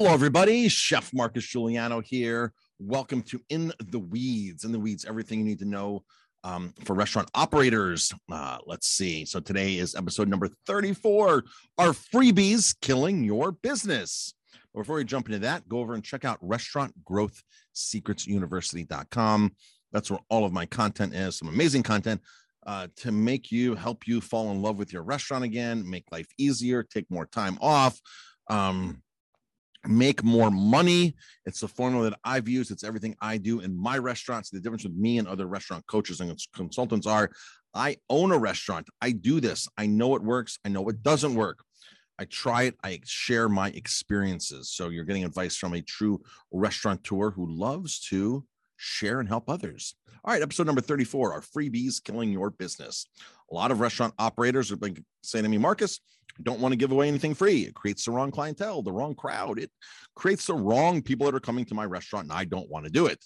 Hello, everybody. Chef Marcus Guiliano here. Welcome to In the Weeds. In the Weeds, everything you need to know um, for restaurant operators. Uh, let's see. So today is episode number 34 Are freebies killing your business? Before we jump into that, go over and check out restaurantgrowthsecretsuniversity.com. That's where all of my content is, some amazing content uh, to make you help you fall in love with your restaurant again, make life easier, take more time off. Um, make more money. It's the formula that I've used. It's everything I do in my restaurants. The difference with me and other restaurant coaches and consultants are I own a restaurant. I do this. I know it works. I know it doesn't work. I try it. I share my experiences. So you're getting advice from a true restaurateur who loves to share and help others. All right, episode number 34 are freebies killing your business. A lot of restaurant operators have been saying to me, Marcus, don't want to give away anything free. It creates the wrong clientele, the wrong crowd. It creates the wrong people that are coming to my restaurant, and I don't want to do it.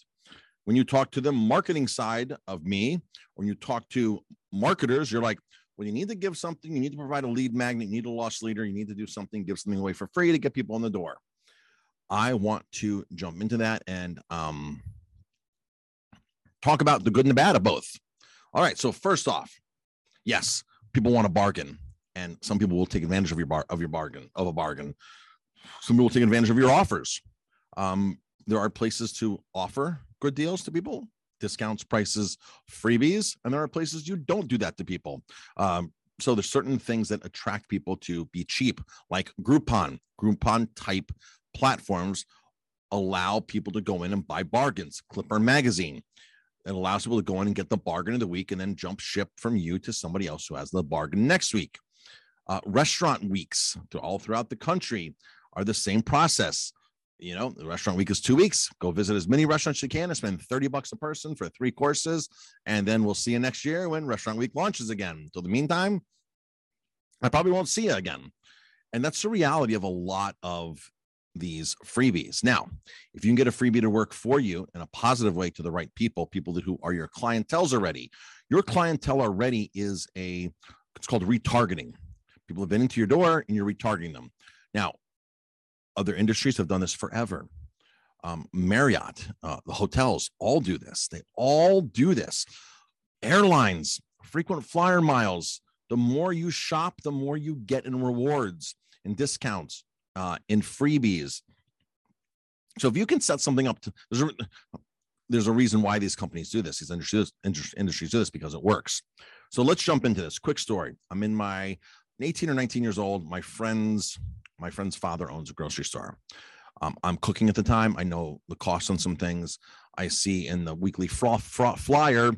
When you talk to the marketing side of me, when you talk to marketers, you're like, well, you need to give something, you need to provide a lead magnet, you need a loss leader, you need to do something, give something away for free to get people in the door. I want to jump into that and um, talk about the good and the bad of both. All right. So first off, yes, people want to bargain and some people will take advantage of your bar of your bargain of a bargain. Some people will take advantage of your offers. Um, there are places to offer good deals to people discounts prices freebies and there are places you don't do that to people. Um, so there's certain things that attract people to be cheap like groupon. Groupon type platforms allow people to go in and buy bargains. Clipper magazine it allows people to go in and get the bargain of the week and then jump ship from you to somebody else who has the bargain next week uh, restaurant weeks to all throughout the country are the same process. You know, the restaurant week is two weeks. Go visit as many restaurants as you can and spend 30 bucks a person for three courses. And then we'll see you next year when restaurant week launches again. Until the meantime, I probably won't see you again. And that's the reality of a lot of these freebies. Now, if you can get a freebie to work for you in a positive way to the right people, people who are your clientels already, your clientele already is a, it's called retargeting. People have been into your door and you're retargeting them. Now, other industries have done this forever. Um, Marriott, uh, the hotels all do this. They all do this. Airlines, frequent flyer miles. The more you shop, the more you get in rewards and discounts, uh, in freebies. So if you can set something up to, there's a, there's a reason why these companies do this. These industries, industries do this because it works. So let's jump into this. Quick story. I'm in my 18 or 19 years old. My friend's my friend's father owns a grocery store. Um, I'm cooking at the time. I know the cost on some things. I see in the weekly froth, froth flyer,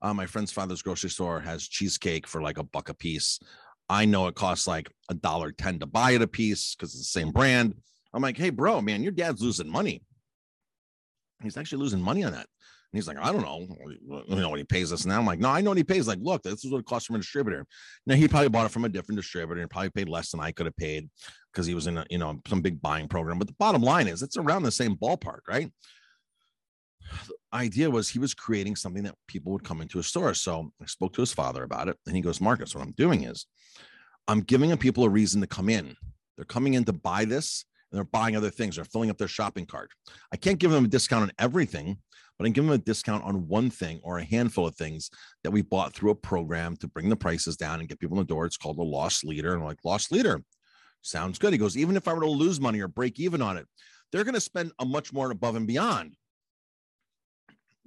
uh, my friend's father's grocery store has cheesecake for like a buck a piece. I know it costs like a dollar ten to buy it a piece because it's the same brand. I'm like, hey, bro, man, your dad's losing money. He's actually losing money on that. And he's like, I don't know, you know what he pays us now. I'm like, no, I know what he pays. Like, look, this is what it costs from a distributor. Now he probably bought it from a different distributor and probably paid less than I could have paid because he was in a, you know, some big buying program. But the bottom line is it's around the same ballpark, right? The idea was he was creating something that people would come into a store. So I spoke to his father about it, and he goes, Marcus, what I'm doing is I'm giving people a reason to come in. They're coming in to buy this and they're buying other things. They're filling up their shopping cart. I can't give them a discount on everything, but I can give them a discount on one thing or a handful of things that we bought through a program to bring the prices down and get people in the door. It's called a loss leader. And I'm like, loss leader. Sounds good. He goes, even if I were to lose money or break even on it, they're going to spend a much more above and beyond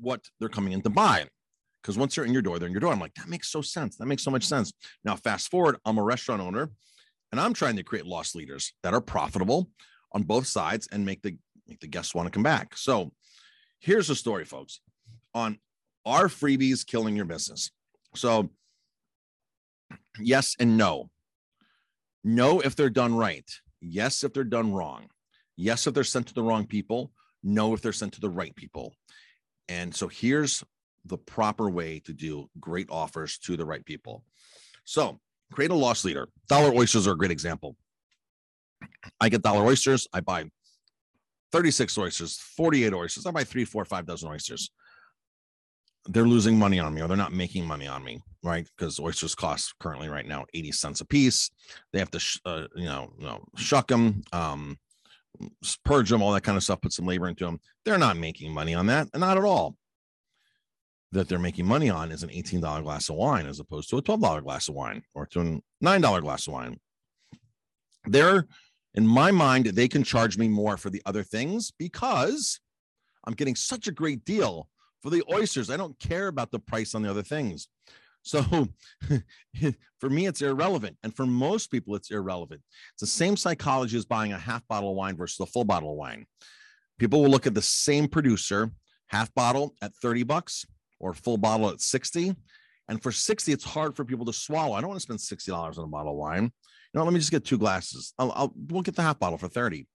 what they're coming in to buy. Because once they're in your door, they're in your door. I'm like, that makes so sense. That makes so much sense. Now, fast forward, I'm a restaurant owner and I'm trying to create loss leaders that are profitable on both sides and make the make the guests want to come back. So here's the story, folks, on are freebies killing your business. So yes and no. No if they're done right. Yes if they're done wrong. Yes if they're sent to the wrong people. No if they're sent to the right people. And so here's the proper way to do great offers to the right people. So create a loss leader. Dollar oysters are a great example. I get dollar oysters. I buy 36 oysters, 48 oysters. I buy three, four, five dozen oysters. They're losing money on me or they're not making money on me, right? Because oysters cost currently right now 80 cents a piece. They have to, sh- uh, you, know, you know, shuck them. Um, purge them, all that kind of stuff, put some labor into them. They're not making money on that, and not at all. That they're making money on is an $18 glass of wine as opposed to a $12 glass of wine or to a $9 glass of wine. They're, in my mind, they can charge me more for the other things because I'm getting such a great deal for the oysters. I don't care about the price on the other things. So for me, it's irrelevant. And for most people, it's irrelevant. It's the same psychology as buying a half bottle of wine versus a full bottle of wine. People will look at the same producer, half bottle at 30 bucks or full bottle at 60. And for 60, it's hard for people to swallow. I don't want to spend $60 on a bottle of wine. You know, let me just get two glasses. I'll, I'll we'll get the half bottle for 30.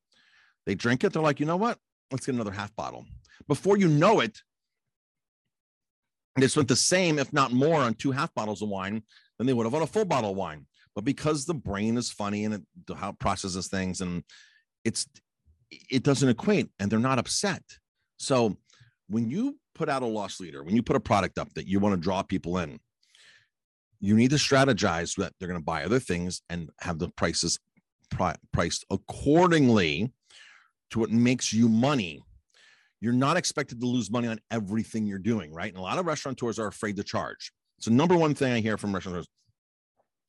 They drink it. They're like, you know what? Let's get another half bottle. Before you know it, they spent the same, if not more, on two half bottles of wine than they would have on a full bottle of wine. But because the brain is funny and it, how it processes things, and it's it doesn't equate, and they're not upset. So when you put out a loss leader, when you put a product up that you want to draw people in, you need to strategize that they're going to buy other things and have the prices pri- priced accordingly to what makes you money you're not expected to lose money on everything you're doing, right? And a lot of restaurateurs are afraid to charge. So, number one thing I hear from restaurateurs,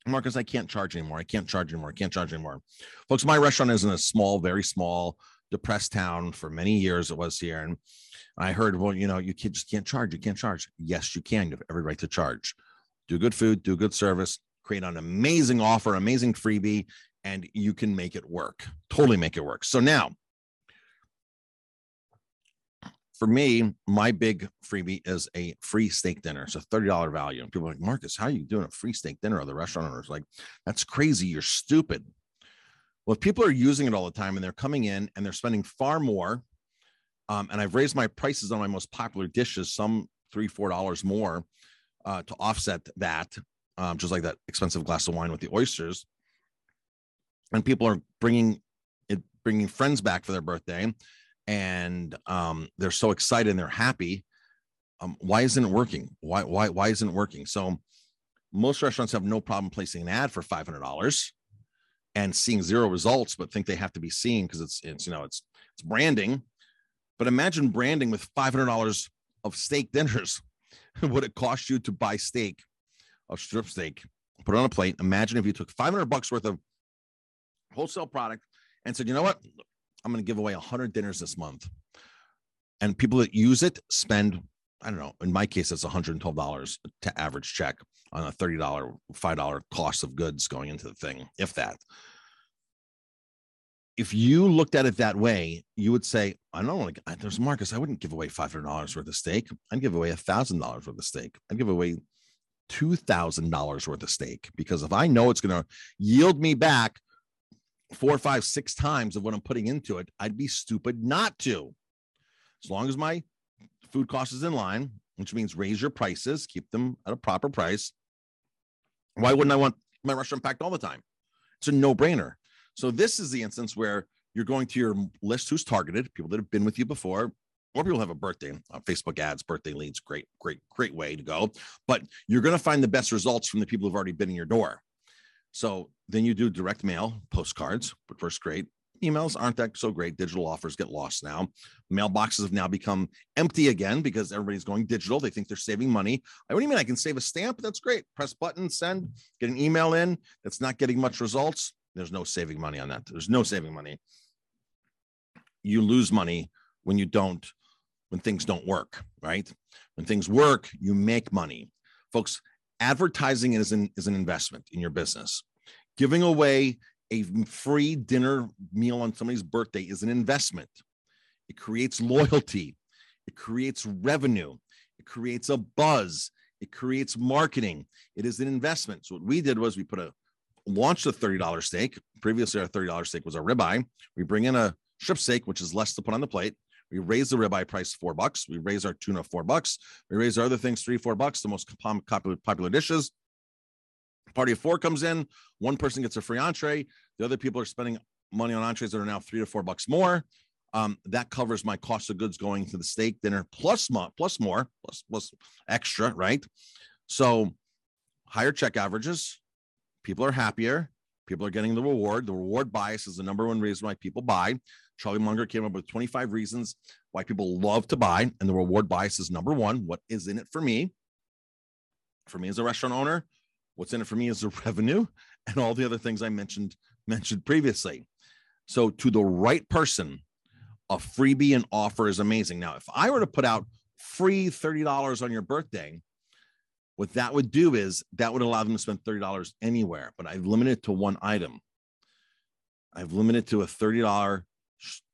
Marcus, I can't charge anymore. I can't charge anymore. I can't charge anymore. Folks, my restaurant is in a small, very small, depressed town for many years. It was here. And I heard, well, you know, you can't, just can't charge. You can't charge. Yes, you can. You have every right to charge. Do good food, do good service, create an amazing offer, amazing freebie, and you can make it work. Totally make it work. So now, for me, my big freebie is a free steak dinner. It's a $30 value. And people are like, Marcus, how are you doing a free steak dinner? Or the restaurant owners like, that's crazy. You're stupid. Well, if people are using it all the time and they're coming in and they're spending far more, um, and I've raised my prices on my most popular dishes, some three, four dollars more uh, to offset that, um, just like that expensive glass of wine with the oysters. And people are bringing it, bringing friends back for their birthday and um, they're so excited and they're happy. Um, why isn't it working? Why why why isn't it working? So most restaurants have no problem placing an ad for five hundred dollars and seeing zero results, but think they have to be seen because it's it's you know it's it's branding. But imagine branding with five hundred dollars of steak dinners. what it cost you to buy steak, a strip steak, put it on a plate? Imagine if you took five hundred bucks worth of wholesale product and said, you know what, I'm going to give away 100 dinners this month. And people that use it spend, I don't know, in my case, it's $112 to average check on a $30, $5 cost of goods going into the thing, if that. If you looked at it that way, you would say, I don't want to, there's Marcus, I wouldn't give away $500 worth of steak. I'd give away $1,000 worth of steak. I'd give away $2,000 worth of steak because if I know it's going to yield me back four, five, six times of what I'm putting into it, I'd be stupid not to. As long as my food cost is in line, which means raise your prices, keep them at a proper price. Why wouldn't I want my restaurant packed all the time? It's a no brainer. So, this is the instance where you're going to your list who's targeted, people that have been with you before, or people have a birthday. Uh, Facebook ads, birthday leads, great, great, great way to go. But you're going to find the best results from the people who've already been in your door. So then you do direct mail, postcards, which first great. Emails aren't that so great. Digital offers get lost now. Mailboxes have now become empty again because everybody's going digital. They think they're saving money. I what do you mean? I can save a stamp? That's great. Press button, send, get an email in that's not getting much results. There's no saving money on that. There's no saving money. You lose money when you don't, when things don't work, right? When things work, you make money. Folks, advertising is an, is an investment in your business. Giving away a free dinner meal on somebody's birthday is an investment. It creates loyalty, it creates revenue, it creates a buzz, it creates marketing. It is an investment. So what we did was we put a launched a $30 steak. Previously, our $30 steak was a ribeye. We bring in a strip steak, which is less to put on the plate. We raise the ribeye price four bucks. We raise our tuna four bucks. We raise our other things three, four bucks. The most popular dishes. Party of four comes in. One person gets a free entree. The other people are spending money on entrees that are now three to four bucks more. Um, that covers my cost of goods going to the steak dinner plus more, plus more, plus plus extra, right? So higher check averages. People are happier. People are getting the reward. The reward bias is the number one reason why people buy. Charlie Munger came up with 25 reasons why people love to buy, and the reward bias is number one. What is in it for me? For me as a restaurant owner, what's in it for me is the revenue and all the other things I mentioned mentioned previously. So to the right person, a freebie and offer is amazing. Now, if I were to put out free $30 on your birthday, what that would do is that would allow them to spend $30 anywhere, but I've limited to one item. I've limited to a $30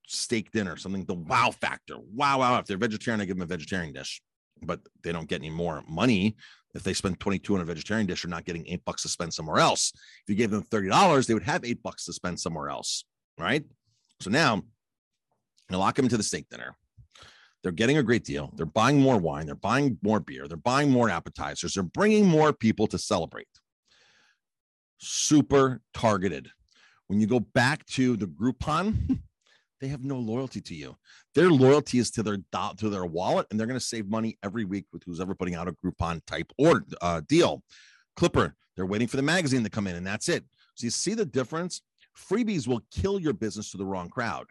steak dinner, something the wow factor. Wow, wow. If they're vegetarian, I give them a vegetarian dish, but they don't get any more money. If they spend 22 on a vegetarian dish, they're not getting eight bucks to spend somewhere else. If you gave them $30, they would have eight bucks to spend somewhere else. Right. So now you lock them into the steak dinner. They're getting a great deal. They're buying more wine. They're buying more beer. They're buying more appetizers. They're bringing more people to celebrate. Super targeted. When you go back to the Groupon, they have no loyalty to you. Their loyalty is to their dot to their wallet, and they're going to save money every week with who's ever putting out a Groupon type or uh, deal. Clipper, they're waiting for the magazine to come in, and that's it. So you see the difference. Freebies will kill your business to the wrong crowd.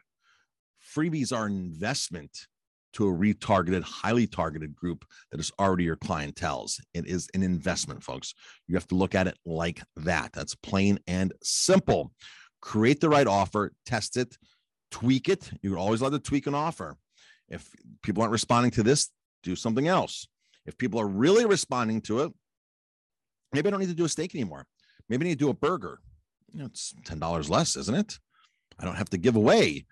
Freebies are an investment to a retargeted, highly targeted group that is already your clientele's. It is an investment, folks. You have to look at it like that. That's plain and simple. Create the right offer, test it, tweak it. You're always allowed to tweak an offer. If people aren't responding to this, do something else. If people are really responding to it, maybe I don't need to do a steak anymore. Maybe I need to do a burger. You know, it's $10 less, isn't it? I don't have to give away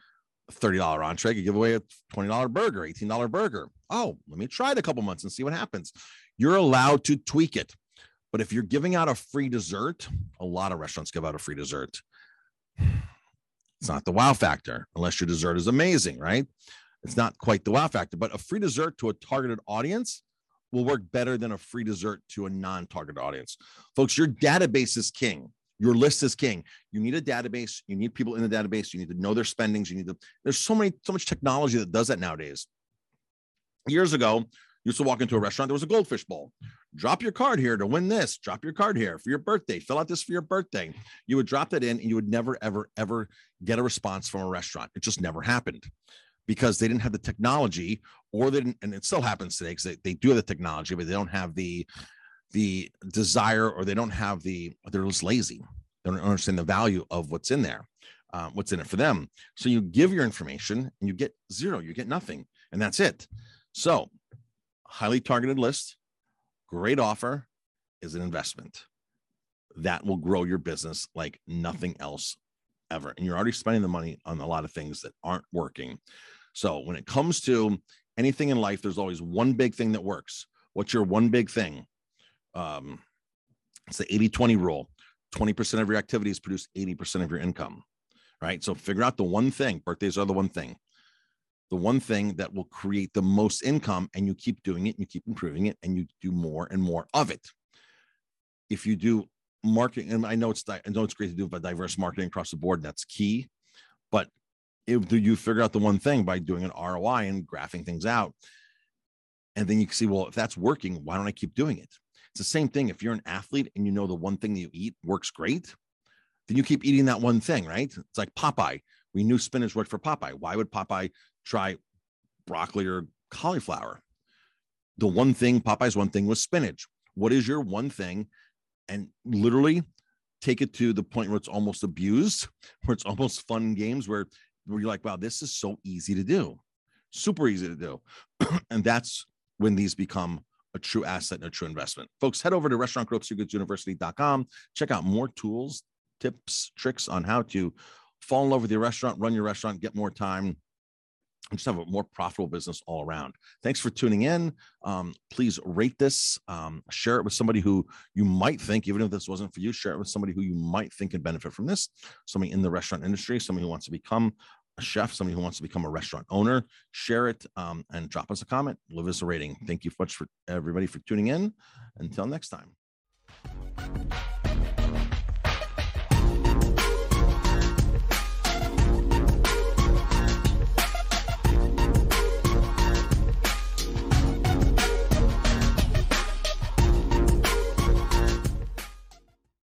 a $30 entree. I could give away a $20 burger, $18 burger. Oh, let me try it a couple months and see what happens. You're allowed to tweak it. But if you're giving out a free dessert, a lot of restaurants give out a free dessert. It's not the wow factor unless your dessert is amazing, right? It's not quite the wow factor, but a free dessert to a targeted audience will work better than a free dessert to a non targeted audience. Folks, your database is king. Your list is king. You need a database. You need people in the database. You need to know their spendings. You need to, there's so many, so much technology that does that nowadays. Years ago, used to walk into a restaurant, there was a goldfish bowl. Drop your card here to win this. Drop your card here for your birthday. Fill out this for your birthday. You would drop that in and you would never, ever, ever get a response from a restaurant. It just never happened because they didn't have the technology or they didn't, and it still happens today because they, they do have the technology, but they don't have the the desire or they don't have the they're just lazy. They don't understand the value of what's in there. Um, what's in it for them. So you give your information and you get zero, you get nothing, and that's it. So highly targeted list, great offer is an investment that will grow your business like nothing else ever. And you're already spending the money on a lot of things that aren't working. So when it comes to anything in life, there's always one big thing that works. What's your one big thing? Um, it's the 80 20 rule 20% of your activities produce 80% of your income, right? So figure out the one thing. Birthdays are the one thing the one thing that will create the most income and you keep doing it and you keep improving it and you do more and more of it. If you do marketing and i know it's i know it's great to do but diverse marketing across the board that's key. But if you figure out the one thing by doing an roi and graphing things out and then you can see well if that's working why don't i keep doing it? It's the same thing. If you're an athlete and you know the one thing that you eat works great then you keep eating that one thing right? It's like popeye. We knew spinach worked for popeye. Why would popeye try broccoli or cauliflower. The one thing, Popeye's one thing was spinach. What is your one thing? And literally take it to the point where it's almost abused, where it's almost fun games where, where you're like, wow, this is so easy to do, super easy to do. and that's when these become a true asset and a true investment. Folks, head over to restaurantgrowthsecretsuniversity.com. Check out more tools, tips, tricks on how to fall in love with your restaurant, run your restaurant, get more time, and just have a more profitable business all around. Thanks for tuning in. Um, please rate this, um, share it with somebody who you might think, even if this wasn't for you, share it with somebody who you might think could benefit from this. Somebody in the restaurant industry, somebody who wants to become a chef, somebody who wants to become a restaurant owner. Share it um, and drop us a comment. Leave us a rating. Thank you much for everybody for tuning in. Until next time.